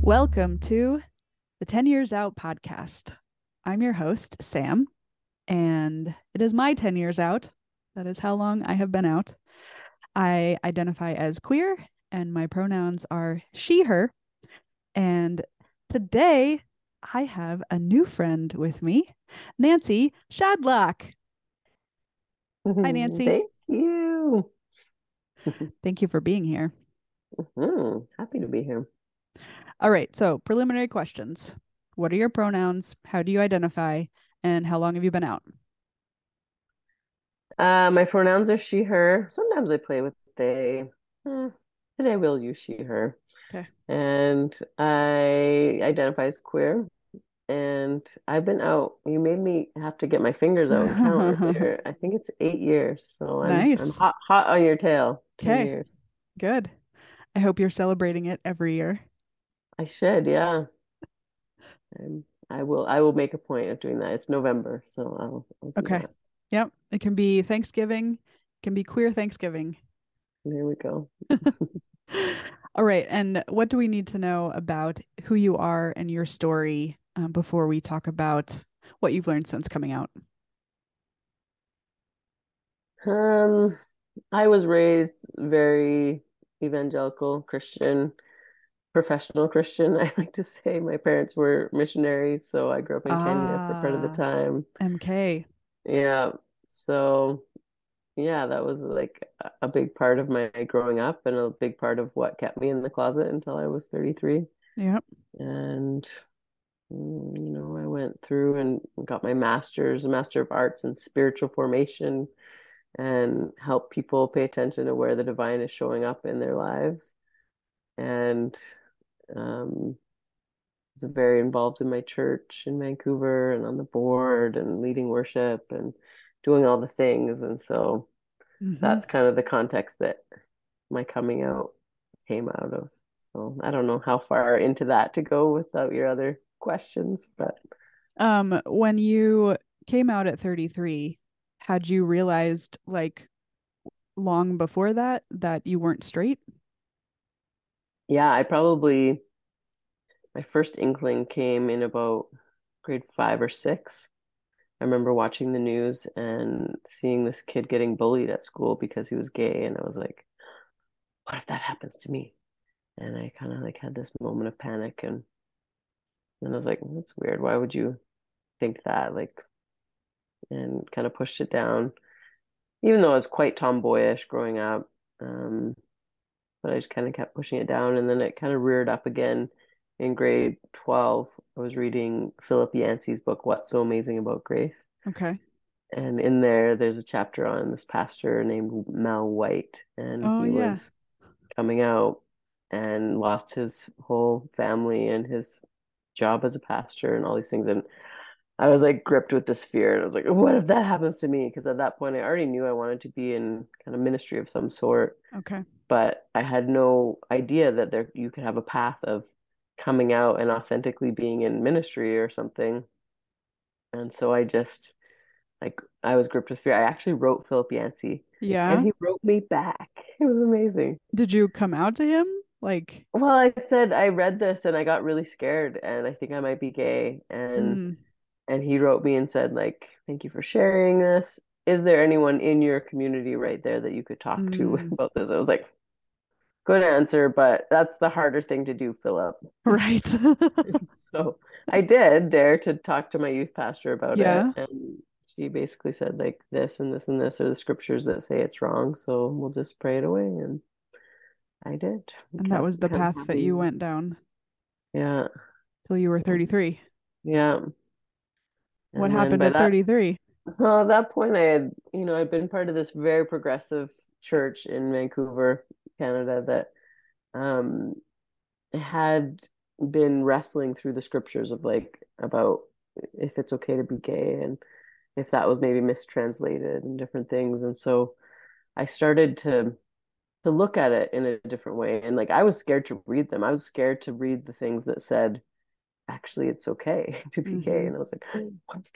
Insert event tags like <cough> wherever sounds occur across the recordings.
Welcome to the 10 Years Out podcast. I'm your host, Sam, and it is my 10 years out. That is how long I have been out. I identify as queer, and my pronouns are she, her. And today I have a new friend with me, Nancy Shadlock. Hi, Nancy. Thank you. <laughs> Thank you for being here. hmm Happy to be here. All right. So, preliminary questions What are your pronouns? How do you identify? And how long have you been out? Uh, my pronouns are she, her. Sometimes I play with they. Eh, today we'll use she, her. Okay. And I identify as queer. And I've been out. You made me have to get my fingers out and count <laughs> here. I think it's eight years. So I'm, I'm hot, hot on your tail. Okay. years. Good. I hope you're celebrating it every year. I should, yeah. And I will. I will make a point of doing that. It's November, so I'll, I'll Okay. that. Yep. It can be Thanksgiving, it can be queer Thanksgiving. There we go. <laughs> All right. And what do we need to know about who you are and your story um, before we talk about what you've learned since coming out? Um, I was raised very evangelical Christian, professional Christian. <laughs> I like to say my parents were missionaries, so I grew up in Kenya for part of the Ah. time. MK. Yeah, so yeah, that was like a- big part of my growing up and a big part of what kept me in the closet until I was 33. Yeah. And you know, I went through and got my master's, a master of arts in spiritual formation and help people pay attention to where the divine is showing up in their lives. And um, was very involved in my church in Vancouver and on the board and leading worship and doing all the things. And so Mhm. that's kind of the context that my coming out came out of. So I don't know how far into that to go without your other questions, but Um, when you came out at 33, had you realized like long before that that you weren't straight? yeah, I probably my first inkling came in about grade five or six. I remember watching the news and seeing this kid getting bullied at school because he was gay, and I was like, what if that happens to me? And I kind of like had this moment of panic, and then I was like, that's weird. Why would you think that? Like, and kind of pushed it down, even though I was quite tomboyish growing up. Um, but I just kind of kept pushing it down, and then it kind of reared up again in grade 12. I was reading Philip Yancey's book, What's So Amazing About Grace. Okay. And in there, there's a chapter on this pastor named Mel White, and Oh, he yeah. was coming out and lost his whole family and his job as a pastor and all these things. And I was like gripped with this fear, and I was like, what if that happens to me? Because at that point, I already knew I wanted to be in kind of ministry of some sort, Okay. but I had no idea that there you could have a path of coming out and authentically being in ministry or something. And so I just like I was gripped with fear. I actually wrote Philip Yancey Yeah. and he wrote me back. <laughs> It was amazing. Did you come out to him? Like, Well, I said I read this and I got really scared and I think I might be gay. And mm, and he wrote me and said like, "Thank you for sharing this. Is there anyone in your community right there that you could talk to Mm. about this?" I was like, "Good answer, but that's the harder thing to do, Philip." right. <laughs> <laughs> So I did dare to talk to my youth pastor about Yeah. it, and she basically said like this and this and this are the scriptures that say it's wrong, so we'll just pray it away, and I did. and that was the path that you went down Yeah, till you were 33. yeah. What And then happened at that 33? Well, at that point, I had, you know, I'd been part of this very progressive church in Vancouver, Canada, that um had been wrestling through the scriptures of like about if it's okay to be gay and if that was maybe mistranslated and different things. And so I started to to look at it in a different way. And like I was scared to read them. I was scared to read the things that said, actually, it's okay <laughs> to be gay. Mhm. And I was like, what?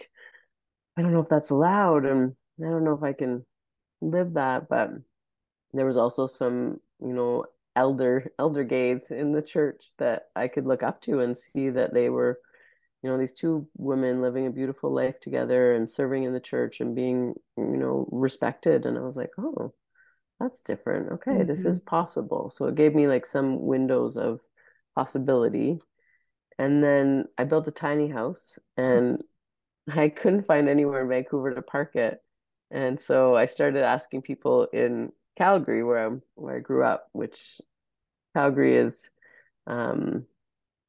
I don't know if that's allowed and I don't know if I can live that, but there was also some, you know, elder elder gays in the church that I could look up to and see that they were, you know, these two women living a beautiful life together and serving in the church and being, you know, respected. And I was like, oh, that's different. Okay, this Mm-hmm. is possible. So it gave me like some windows of possibility. And then I built a tiny house and <laughs> I couldn't find anywhere in Vancouver to park it. And so I started asking people in Calgary, where I'm where I grew up, which Calgary is um,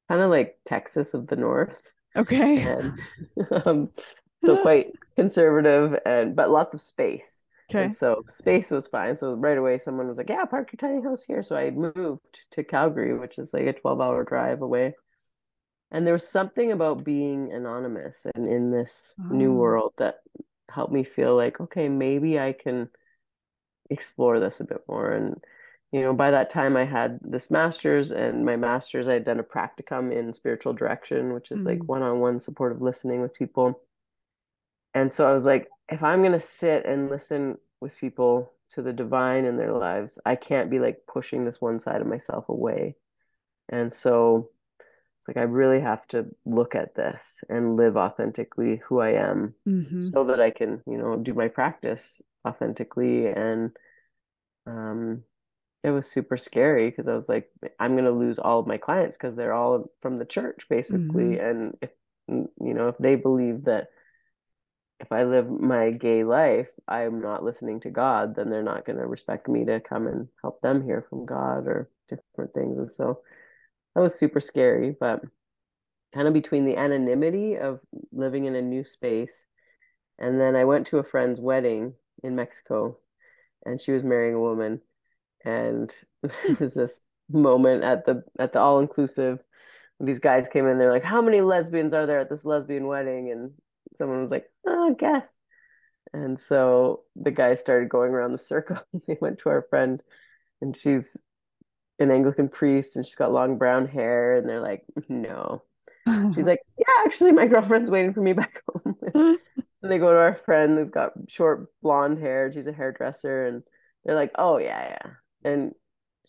kind of like Texas of the North, Okay. and <laughs> um, so <laughs> quite conservative and but lots of space. Okay. And so space was fine. So right away, someone was like, "Yeah, park your tiny house here." So I moved to Calgary, which is like a 12-hour drive away. And there was something about being anonymous and in this new Oh. world that helped me feel like, okay, maybe I can explore this a bit more. And, you know, by that time I had this master's and my master's, I had done a practicum in spiritual direction, which is like Mm. one-on-one supportive listening with people. And so I was like, if I'm going to sit and listen with people to the divine in their lives, I can't be like pushing this one side of myself away. And so it's like I really have to look at this and live authentically who I am Mm-hmm. so that I can, you know, do my practice authentically. And um, it was super scary because I was like, I'm going to lose all of my clients because they're all from the church Mm-hmm. basically. And if, you know, if they believe that if I live my gay life, I'm not listening to God, then they're not going to respect me to come and help them hear from God or different things. And so that was super scary, but kind of between the anonymity of living in a new space. And then I went to a friend's wedding in Mexico and she was marrying a woman. And <laughs> there was this moment at the at the all inclusive. These guys came in, they're like, How many lesbians are there at this lesbian wedding? And someone was like, Oh, guess. And so the guy started going around the circle. <laughs> They went to our friend, and she's an Anglican priest, and she's got long brown hair. And they're like, No, She's <laughs> like, yeah, actually, my <laughs> girlfriend's waiting for me back home. And they go to our friend who's got short blonde hair. She's a hairdresser, and they're like, oh yeah, yeah. And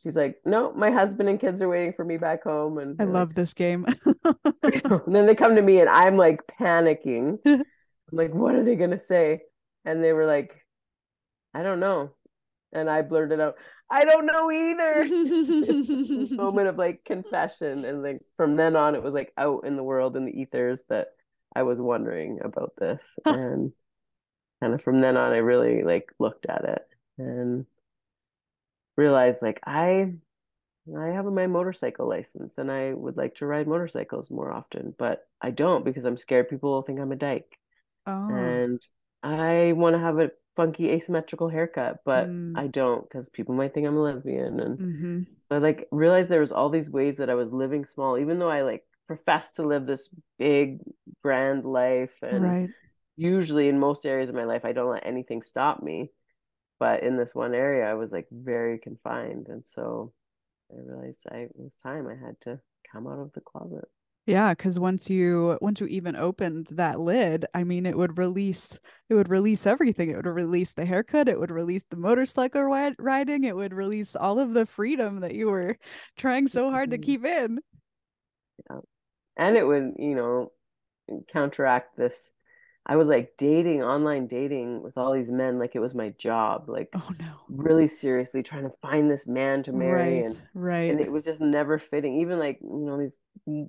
she's like, no, my husband and kids are waiting for me back home. And I love this game. <laughs> and then they come to me, and I'm like panicking. <laughs> I'm like, what are they gonna say? And they were like, I don't know. And I blurted out, I don't know either. <laughs> Moment of like confession. And like from then on, it was like out in the world in the ethers that I was wondering about this. And kind of from then on, I really like looked at it and realized like I I have my motorcycle license and I would like to ride motorcycles more often, but I don't because I'm scared people will think I'm a dyke. oh. And I want to have a funky asymmetrical haircut, but Mm. I don't because people might think I'm a lesbian. And Mm-hmm. so I like realized there was all these ways that I was living small, even though I like professed to live this big, grand life. And Right. usually in most areas of my life, I don't let anything stop me. But in this one area, I was like very confined. And so I realized I it was time I had to come out of the closet. Yeah, because once you once you even opened that lid, I mean, it would release it would release everything. It would release the haircut. It would release the motorcycle riding. It would release all of the freedom that you were trying so hard to Mhm. keep in. Yeah. And it would, you know, counteract this. I was like dating, online dating with all these men like it was my job, like Oh no. really seriously trying to find this man to marry and Right, right. and it was just never fitting. Even like, you know, these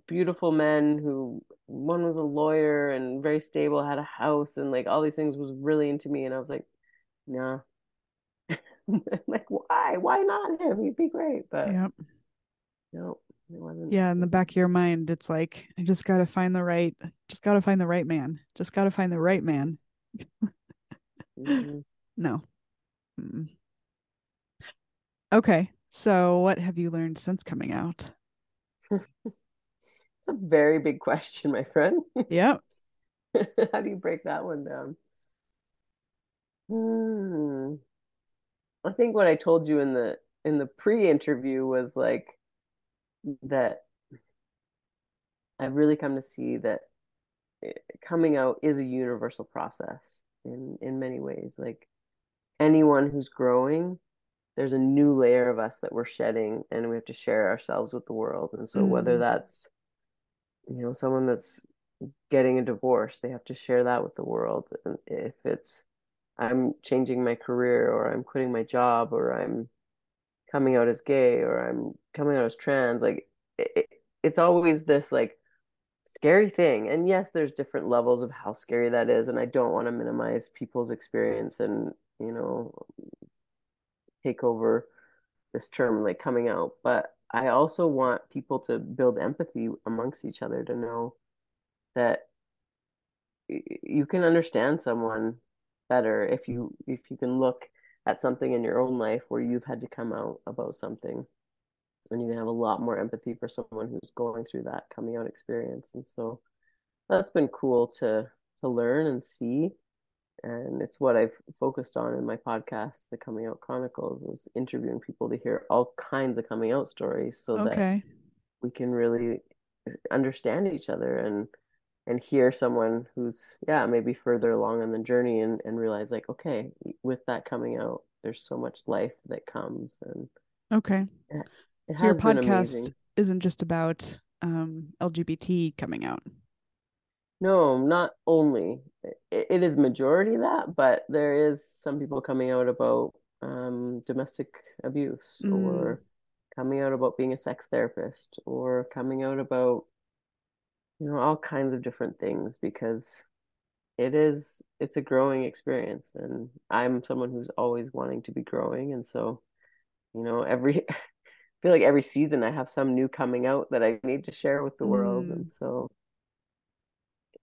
beautiful men who one was a lawyer and very stable, had a house and like all these things was really into me and I was like, nah <laughs> Like why? Why not him? He'd be great. But Yep. no, it wasn't. Yeah, in the back of your mind, it's like I just gotta find the right, just gotta find the right man. Just gotta find the right man. Mhm. <laughs> No. Mm. Okay. So what have you learned since coming out? <laughs> It's a very big question, my friend. Yep. <laughs> How do you break that one down? Hmm. I think what I told you in the in the pre-interview was like that I've really come to see that coming out is a universal process in in many ways. Like anyone who's growing, there's a new layer of us that we're shedding, and we have to share ourselves with the world. And so, mm. whether that's you know someone that's getting a divorce, they have to share that with the world. And if it's I'm changing my career, or I'm quitting my job, or I'm coming out as gay, or I'm coming out as trans, like it, it's always this like scary thing. And yes, there's different levels of how scary that is. And I don't want to minimize people's experience and, you know, take over this term like coming out. But I also want people to build empathy amongst each other to know that you can understand someone better if you if you can look at something in your own life where you've had to come out about something and you can have a lot more empathy for someone who's going through that coming out experience and so that's been cool to to learn and see and it's what i've focused on in my podcast the coming out chronicles is interviewing people to hear all kinds of coming out stories so okay. that we can really understand each other and and hear someone who's yeah maybe further along on the journey and and realize like okay with that coming out there's so much life that comes and okay it so your podcast isn't just about um, LGBT coming out. No, not only. It, it is majority that, but there is some people coming out about um, domestic abuse mm. or coming out about being a sex therapist or coming out about you know all kinds of different things because it is it's a growing experience and i'm someone who's always wanting to be growing and so you know every <laughs> I feel like every season I have some new coming out that I need to share with the mm. world. And mm. so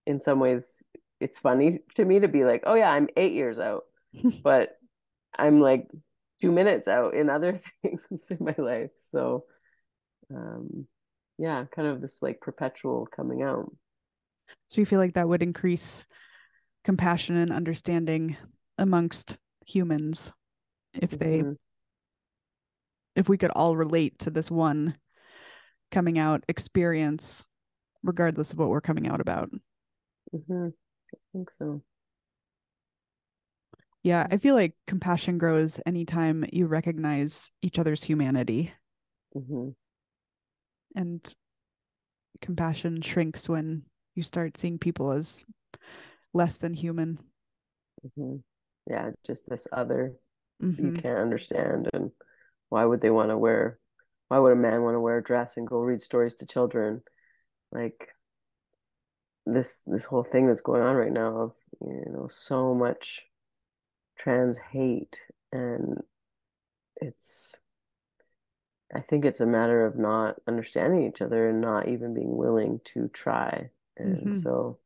in some ways it's funny to me to be like, oh yeah, I'm eight years out. <laughs> but I'm like two minutes out in other <laughs> things in my life. So um yeah, kind of this like perpetual coming out. So you feel like that would increase compassion and understanding amongst humans if they mm-hmm if we could all relate to this one coming out experience regardless of what we're coming out about mm-hmm. i think so yeah i feel like compassion grows anytime you recognize each other's humanity mm-hmm. And compassion shrinks when you start seeing people as less than human mm-hmm. yeah just this other you mm-hmm. can't understand and why would they want to wear why would a man want to wear a dress and go read stories to children like this this whole thing that's going on right now of you know so much trans hate and it's I think it's a matter of not understanding each other and not even being willing to try. And mm-hmm. so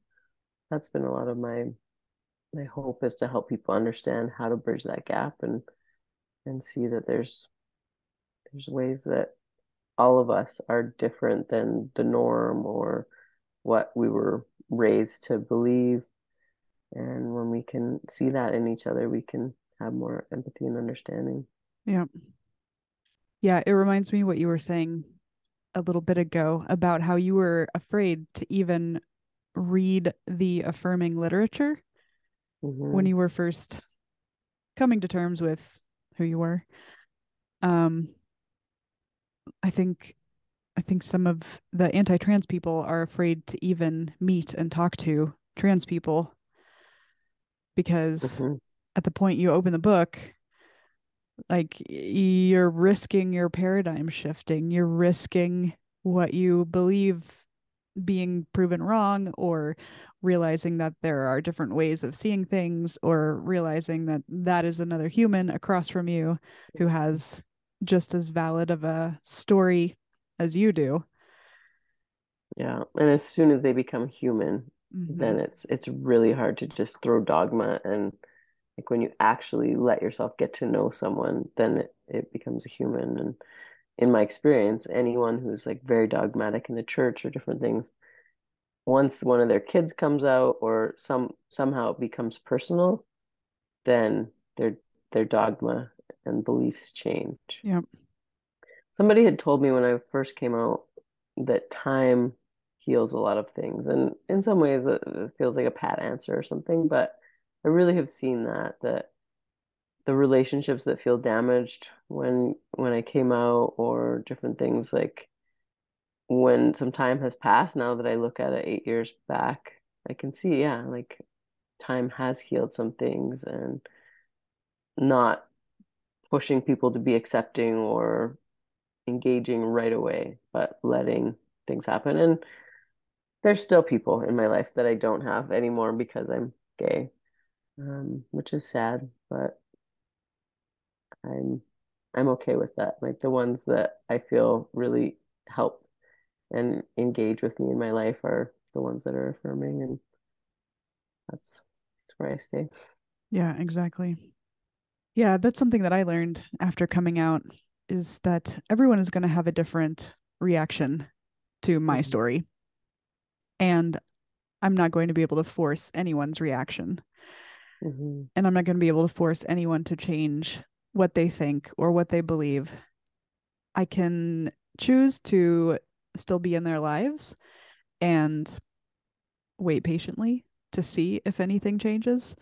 that's been a lot of my my hope is to help people understand how to bridge that gap and and see that there's there's ways that all of us are different than the norm or what we were raised to believe. And when we can see that in each other, we can have more empathy and understanding. Yeah. Yeah. It reminds me what you were saying a little bit ago about how you were afraid to even read the affirming literature mm-hmm. when you were first coming to terms with who you were. Um, I think I think some of the anti-trans people are afraid to even meet and talk to trans people because mm-hmm. at the point you open the book like you're risking your paradigm shifting you're risking what you believe being proven wrong or realizing that there are different ways of seeing things or realizing that that is another human across from you who has just as valid of a story as you do. Yeah, and as soon as they become human, mm-hmm. then it's it's really hard to just throw dogma and like when you actually let yourself get to know someone, then it, it becomes a human. And in my experience, anyone who's like very dogmatic in the church or different things, once one of their kids comes out or some somehow it becomes personal, then their their dogma and beliefs change. Yeah. Somebody had told me when I first came out that time heals a lot of things. And in some ways, it, it feels like a pat answer or something. But I really have seen that that the relationships that feel damaged when when I came out or different things like when some time has passed now that I look at it eight years back, I can see, yeah, like time has healed some things and not pushing people to be accepting or engaging right away, but letting things happen. And there's still people in my life that I don't have anymore because I'm gay, um, which is sad, but I'm I'm okay with that. Like the ones that I feel really help and engage with me in my life are the ones that are affirming and that's that's where I stay. Yeah, exactly. Yeah, that's something that I learned after coming out is that everyone is going to have a different reaction to my mm-hmm. story. And I'm not going to be able to force anyone's reaction. Mm-hmm. And I'm not going to be able to force anyone to change what they think or what they believe. I can choose to still be in their lives and wait patiently to see if anything changes.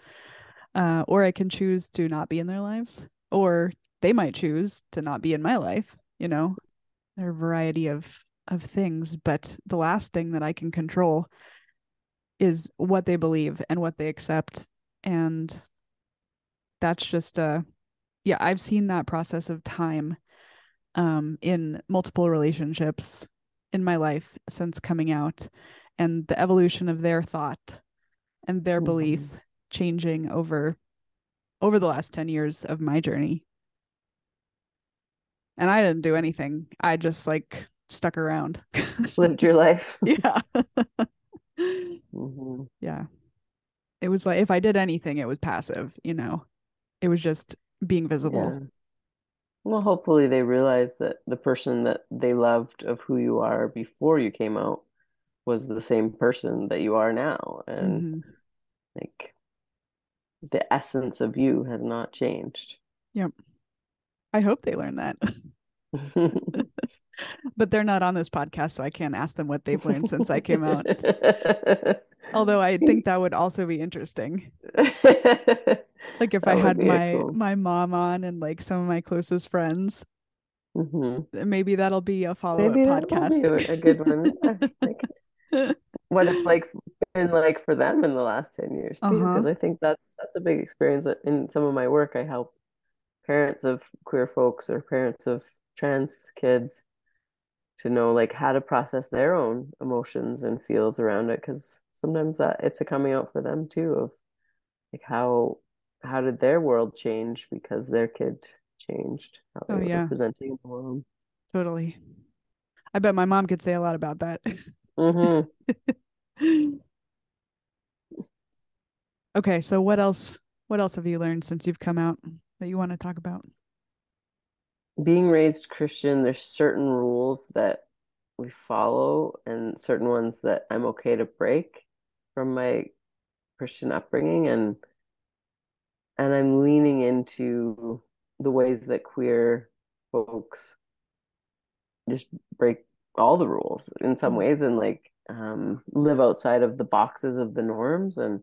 Uh, or I can choose to not be in their lives, or they might choose to not be in my life. You know, there are a variety of of things, but the last thing that I can control is what they believe and what they accept, and that's just a yeah. I've seen that process of time um, in multiple relationships in my life since coming out, and the evolution of their thought and their mm-hmm. belief changing over over the last 10 years of my journey and i didn't do anything i just like stuck around lived your life <laughs> yeah <laughs> mm-hmm. yeah it was like if i did anything it was passive you know it was just being visible yeah. well hopefully they realize that the person that they loved of who you are before you came out was the same person that you are now and mm-hmm. like the essence of you has not changed. Yep. I hope they learn that. <laughs> <laughs> but they're not on this podcast, so I can't ask them what they've learned since I came out. <laughs> Although I think that would also be interesting. like if that I had my cool. my mom on and like some of my closest friends. Mm-hmm. Maybe that'll be a follow up podcast. a good one. <laughs> what it's like been like for them in the last 10 years too because uh-huh. i think that's that's a big experience in some of my work i help parents of queer folks or parents of trans kids to know like how to process their own emotions and feels around it because sometimes that it's a coming out for them too of like how how did their world change because their kid changed how they oh, were yeah. presenting the world totally i bet my mom could say a lot about that mm-hmm. <laughs> okay, so what else? What else have you learned since you've come out that you want to talk about? Being raised Christian, there's certain rules that we follow, and certain ones that I'm okay to break from my Christian upbringing, and and I'm leaning into the ways that queer folks just break all the rules in some mm-hmm. ways and like um, live outside of the boxes of the norms. And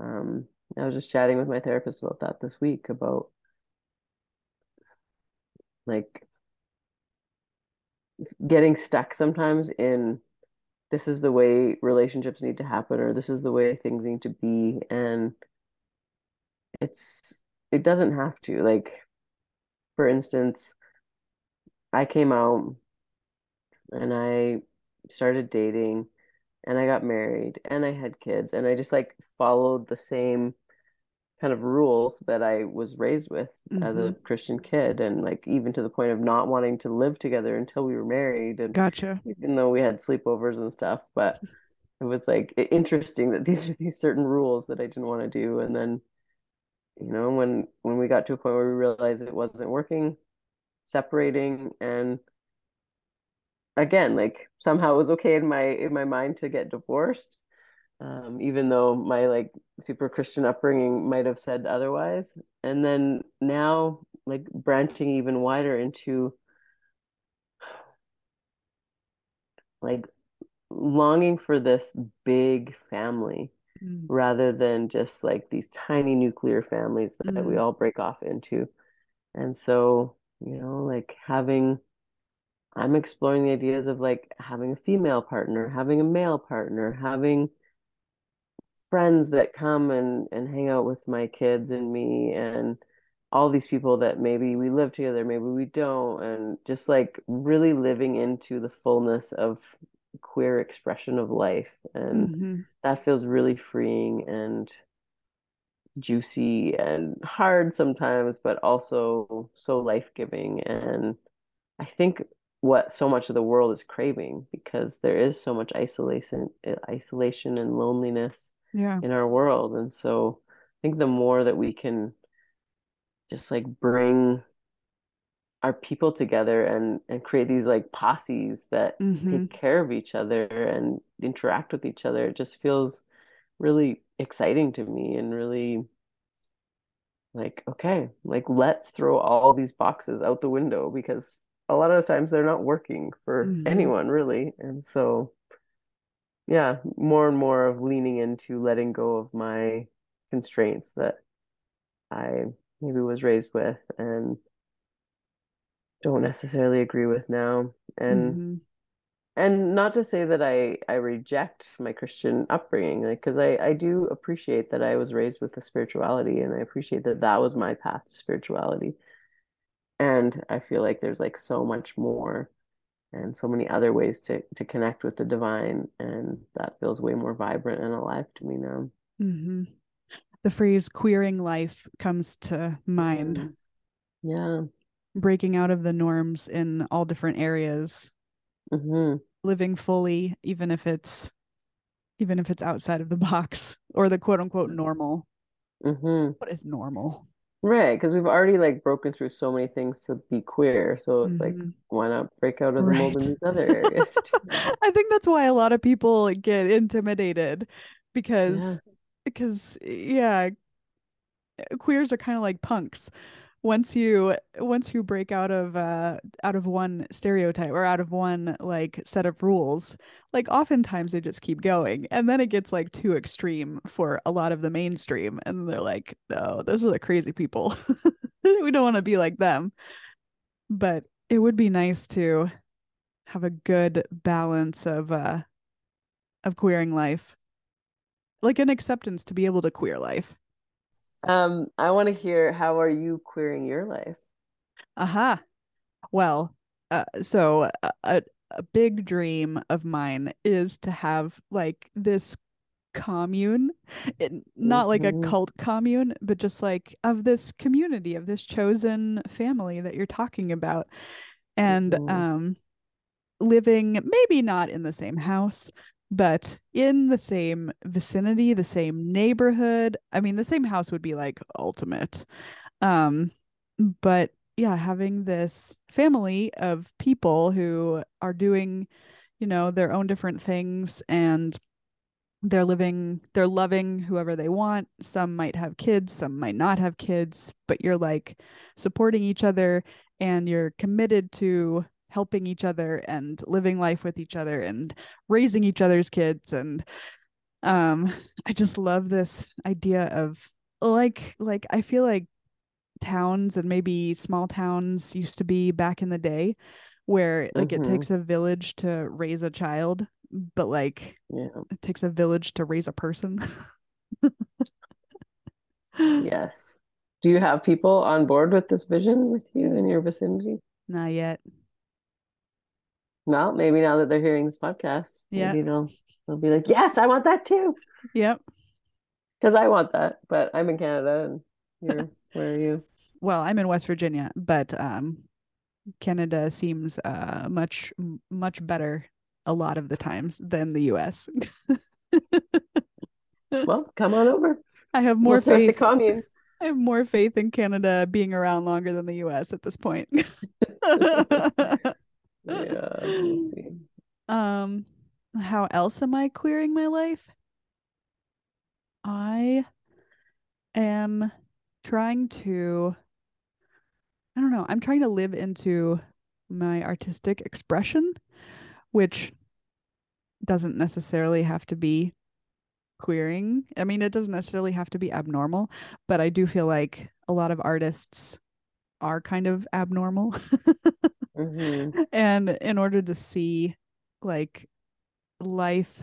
um, I was just chatting with my therapist about that this week about like getting stuck sometimes in this is the way relationships need to happen or this is the way things need to be and it's it doesn't have to like for instance i came out and I started dating and I got married and I had kids and I just like followed the same kind of rules that I was raised with mm-hmm. as a mm-hmm. Christian kid and like even to the point of not wanting to live together until we were married and gotcha even though we had sleepovers and stuff but it was like interesting that <laughs> these are these certain rules that I didn't want to do and then you know when when we got to a point where we realized it wasn't working separating and again like somehow it was okay in my in my mind to get divorced um, even though my like super christian upbringing might have said otherwise and then now like branching even wider into like longing for this big family Mm. rather than just like these tiny nuclear families that we Mm. all break off into. And so, you know, like having, I'm exploring the ideas of like having a female partner, having a male partner, having friends that come and and hang out with my kids and me and all these people that maybe we live together, maybe we don't, and just like really living into the fullness of queer expression of life. And hmm that feels really freeing and juicy and hard sometimes, but also so life-giving. And I think what so much of the world is craving because there is so much isolation, isolation and loneliness Yeah. in our world. And so I think the more that we can just like bring our people together and and create these like posses that hmm take care of each other and interact with each other, it just feels really exciting to me and really like, okay, like let's throw all these boxes out the window because a lot of the times they're not working for hmm anyone really. And so, yeah, more and more of leaning into letting go of my constraints that I maybe was raised with and don't necessarily agree with now. And hmm and not to say that I I reject my Christian upbringing, like because I I do appreciate that I was raised with a spirituality and I appreciate that that was my path to spirituality. And I feel like there's like so much more and so many other ways to to connect with the divine, and that feels way more vibrant and alive to me now. hmm The phrase queering life comes to mind, Yeah. Yeah. breaking out of the norms in all different areas, hmm living fully, even if it's even if it's outside of the box or the quote unquote normal. hmm What is normal? Right, because we've already like broken through so many things to be queer, so it's like, hmm why not break out of the mold in these other areas? <laughs> I think that's why a lot of people get intimidated Yeah. because because yeah, queers are kind of like punks. Once you once you break out of uh out of one stereotype or out of one like set of rules, like oftentimes they just keep going. And then it gets like too extreme for a lot of the mainstream and they're like, "No, those are the crazy people. <laughs> We don't want to be like them." But it would be nice to have a good balance of uh of queering life. Like an acceptance to be able to queer life. Um, I want to hear how are you queering your life? Aha. Well, uh, so a, a a big dream of mine is to have like this commune, it, not like a hmm cult commune, but just like of this community, of this chosen family that you're talking about. And hmm um living maybe not in the same house, but in the same vicinity, the same neighborhood. I mean, the same house would be like ultimate. Um, but yeah, having this family of people who are doing, you know, their own different things and they're living, they're loving whoever they want. Some might have kids, some might not have kids, but you're like supporting each other and you're committed to helping each other and living life with each other and raising each other's kids and um I just love this idea of like like I feel like towns and maybe small towns used to be back in the day where like it hmm takes a village to raise a child but like Yeah. it takes a village to raise a person Yes. Do you have people on board with this vision with you in your vicinity? not yet No, maybe now that they're hearing this podcast, yeah maybe they'll they'll be like, "Yes, I want that too." yep Because I want that, but I'm in Canada and you're <laughs> where are you? well i'm in west virginia but um canada seems uh much much better a lot of the times than the us <laughs> Well, come on over. i have We'll more the faith commune. i have more faith in canada being around longer than the us at this point <laughs> Yeah, see. <laughs> um how else am i queering my life i am trying to i don't know i'm trying to live into my artistic expression which doesn't necessarily have to be queering. I mean, it doesn't necessarily have to be abnormal, but I do feel like a lot of artists are kind of abnormal. <laughs> Mm-hmm. and in order to see like life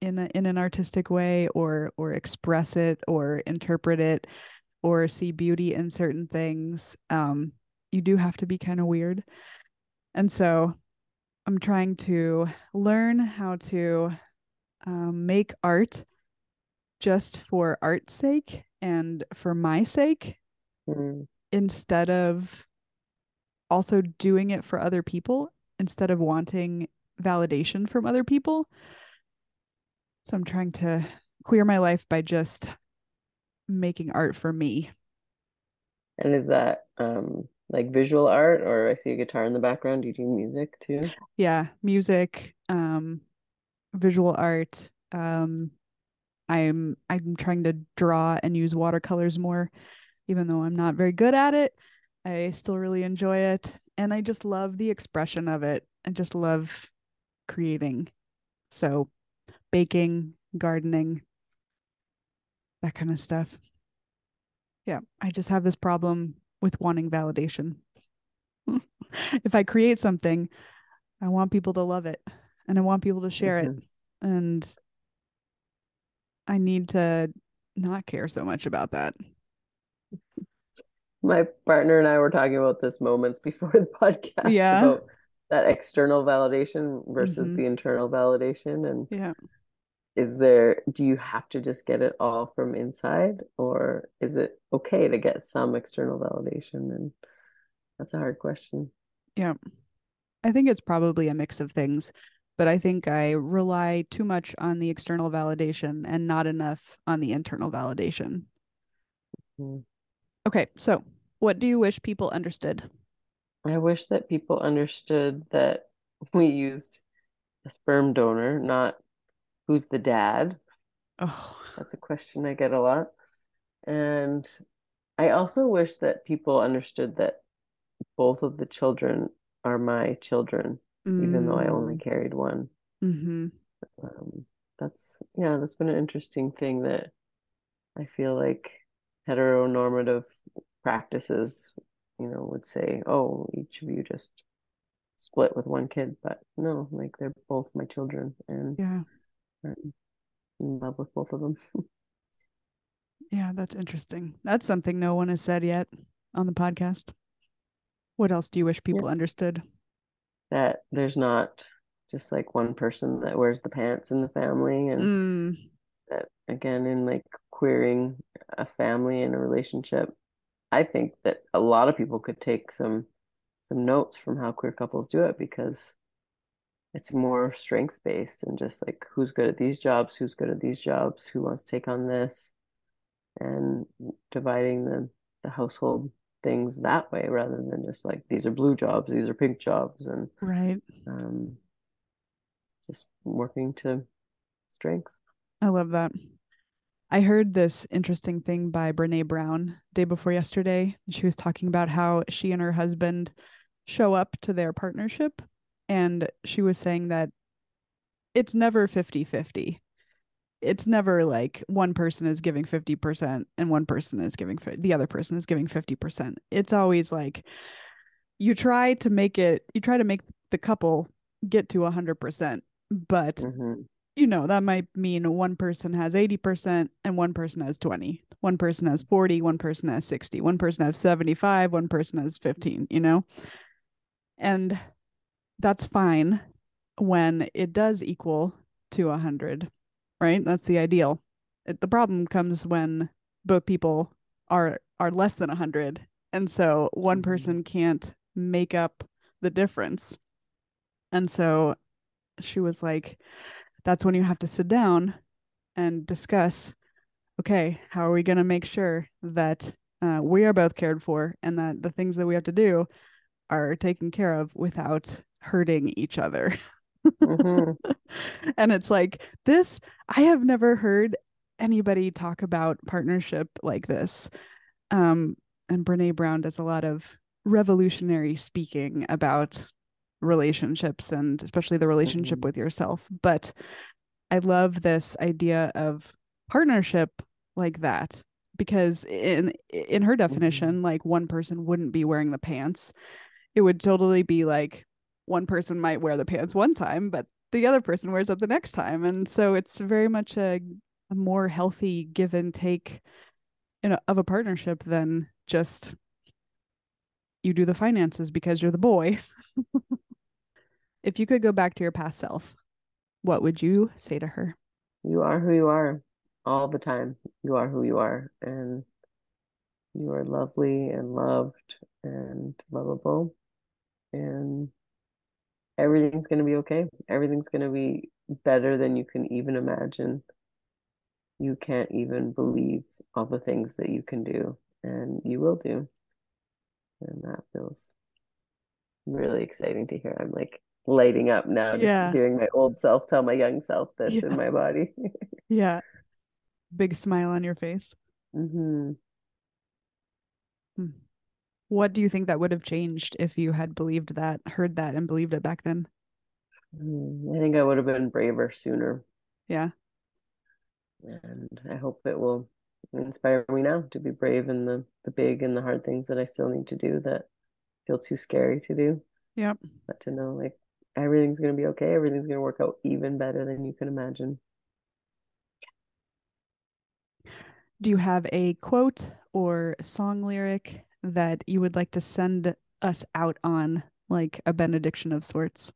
in a, in an artistic way or or express it or interpret it or see beauty in certain things um you do have to be kind of weird and so i'm trying to learn how to um, make art just for art's sake and for my sake Mm. instead of also doing it for other people instead of wanting validation from other people. So I'm trying to queer my life by just making art for me. And is that um like visual art or I see a guitar in the background? Do you do music too? Yeah, music, um, visual art. Um, I'm I'm trying to draw and use watercolors more, even though I'm not very good at it. I still really enjoy it, and I just love the expression of it. I just love creating. So, baking, gardening, that kind of stuff. Yeah, I just have this problem with wanting validation. <laughs> if I create something, I want people to love it and I want people to share Mhm. it. And I need to not care so much about that. My partner and I were talking about this moments before <laughs> the podcast Yeah. about that external validation versus Mhm. the internal validation. And Yeah. is there, do you have to just get it all from inside, or is it okay to get some external validation? And that's a hard question. Yeah. I think it's probably a mix of things, but I think I rely too much on the external validation and not enough on the internal validation. Mm. Okay, so what do you wish people understood? I wish that people understood that we used a sperm donor, not who's the dad. Oh, That's a question I get a lot. And I also wish that people understood that both of the children are my children, even though I only carried one. mm-hmm. Um, that's, yeah, that's been an interesting thing that I feel like heteronormative practices, you know, would say, oh, each of you just split with one kid. But no, like they're both my children and Yeah. I'm in love with both of them. <laughs> Yeah, that's interesting. That's something no one has said yet on the podcast. What else do you wish people understood? that there's not just like one person that wears the pants in the family and Mm, that again in like queering a family and a relationship i think that a lot of people could take some some notes from how queer couples do it because it's more strengths based and just like who's good at these jobs who's good at these jobs who wants to take on this and dividing the the household things that way rather than just like these are blue jobs these are pink jobs and right. um just working to strengths I love that. I heard this interesting thing by Brene Brown day before yesterday. She was talking about how she and her husband show up to their partnership. And she was saying that it's never 50 50. It's never like one person is giving 50% and one person is giving, the other person is giving 50%. It's always like you try to make it, you try to make the couple get to 100%, but hmm you know, that might mean one person has 80% and one person has 20. One person has 40, one person has 60, one person has 75, one person has 15, you know? And that's fine when it does equal to 100, right? That's the ideal. It, the problem comes when both people are are less than 100 and so one Mhm. person can't make up the difference. And so she was like that's when you have to sit down and discuss okay how are we going to make sure that uh, we are both cared for and that the things that we have to do are taken care of without hurting each other. Hmm <laughs> and it's like this i have never heard anybody talk about partnership like this. Um and brene brown does a lot of revolutionary speaking about relationships and especially the relationship Mhm. with yourself. But I love this idea of partnership like that because in in her definition like one person wouldn't be wearing the pants. It would totally be like one person might wear the pants one time but the other person wears it the next time and so it's very much a, a more healthy give and take in a, of a partnership than just you do the finances because you're the boy. <laughs> if you could go back to your past self, what would you say to her? You are who you are all the time. You are who you are, and you are lovely and loved and lovable, and everything's going to be okay. Everything's going to be better than you can even imagine. You can't even believe all the things that you can do, and you will do. And that feels really exciting to hear. I'm like lighting up now, just Yeah. hearing my old self tell my young self this Yeah. in my body. <laughs> Yeah. Big smile on your face. hmm What do you think that would have changed if you had believed that, heard that, and believed it back then? I think I would have been braver sooner. Yeah. And I hope it will inspire me now to be brave in the, the big and the hard things that I still need to do that feel too scary to do. Yep. But to know like everything's going to be okay. Everything's going to work out even better than you can imagine. Do you have a quote or song lyric that you would like to send us out on, like a benediction of sorts?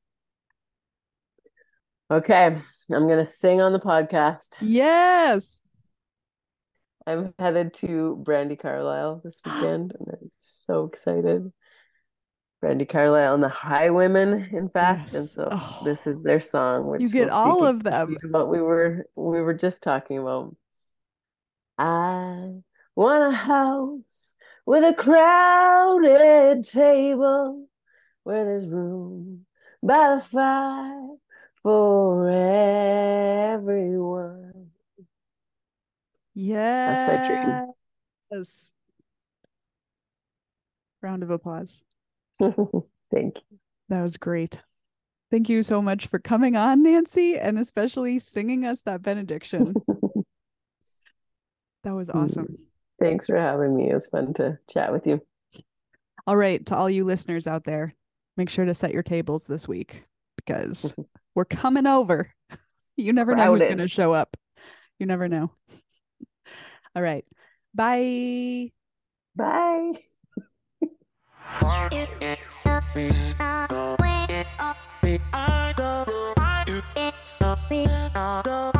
Okay, I'm going to sing on the podcast. Yes. I'm headed to Brandi Carlile this weekend, and I'm so excited. Brandi Carlile and the Highwomen, in fact, and so Oh. this is their song, which You get will all of them. what we were we were just talking about. I want a house with a crowded table where there's room by the fire for everyone. Yes. my dream. Yes. Round of applause. <laughs> Thank you. That was great. Thank you so much for coming on, Nancy, and especially singing us that benediction. <laughs> That was mm. awesome. Thanks for having me. It was fun to chat with you. All right, to all you listeners out there, make sure to set your tables this week because <laughs> we're coming over. You never know who's going to show up. You never know. All right. Bye. Bye. I go,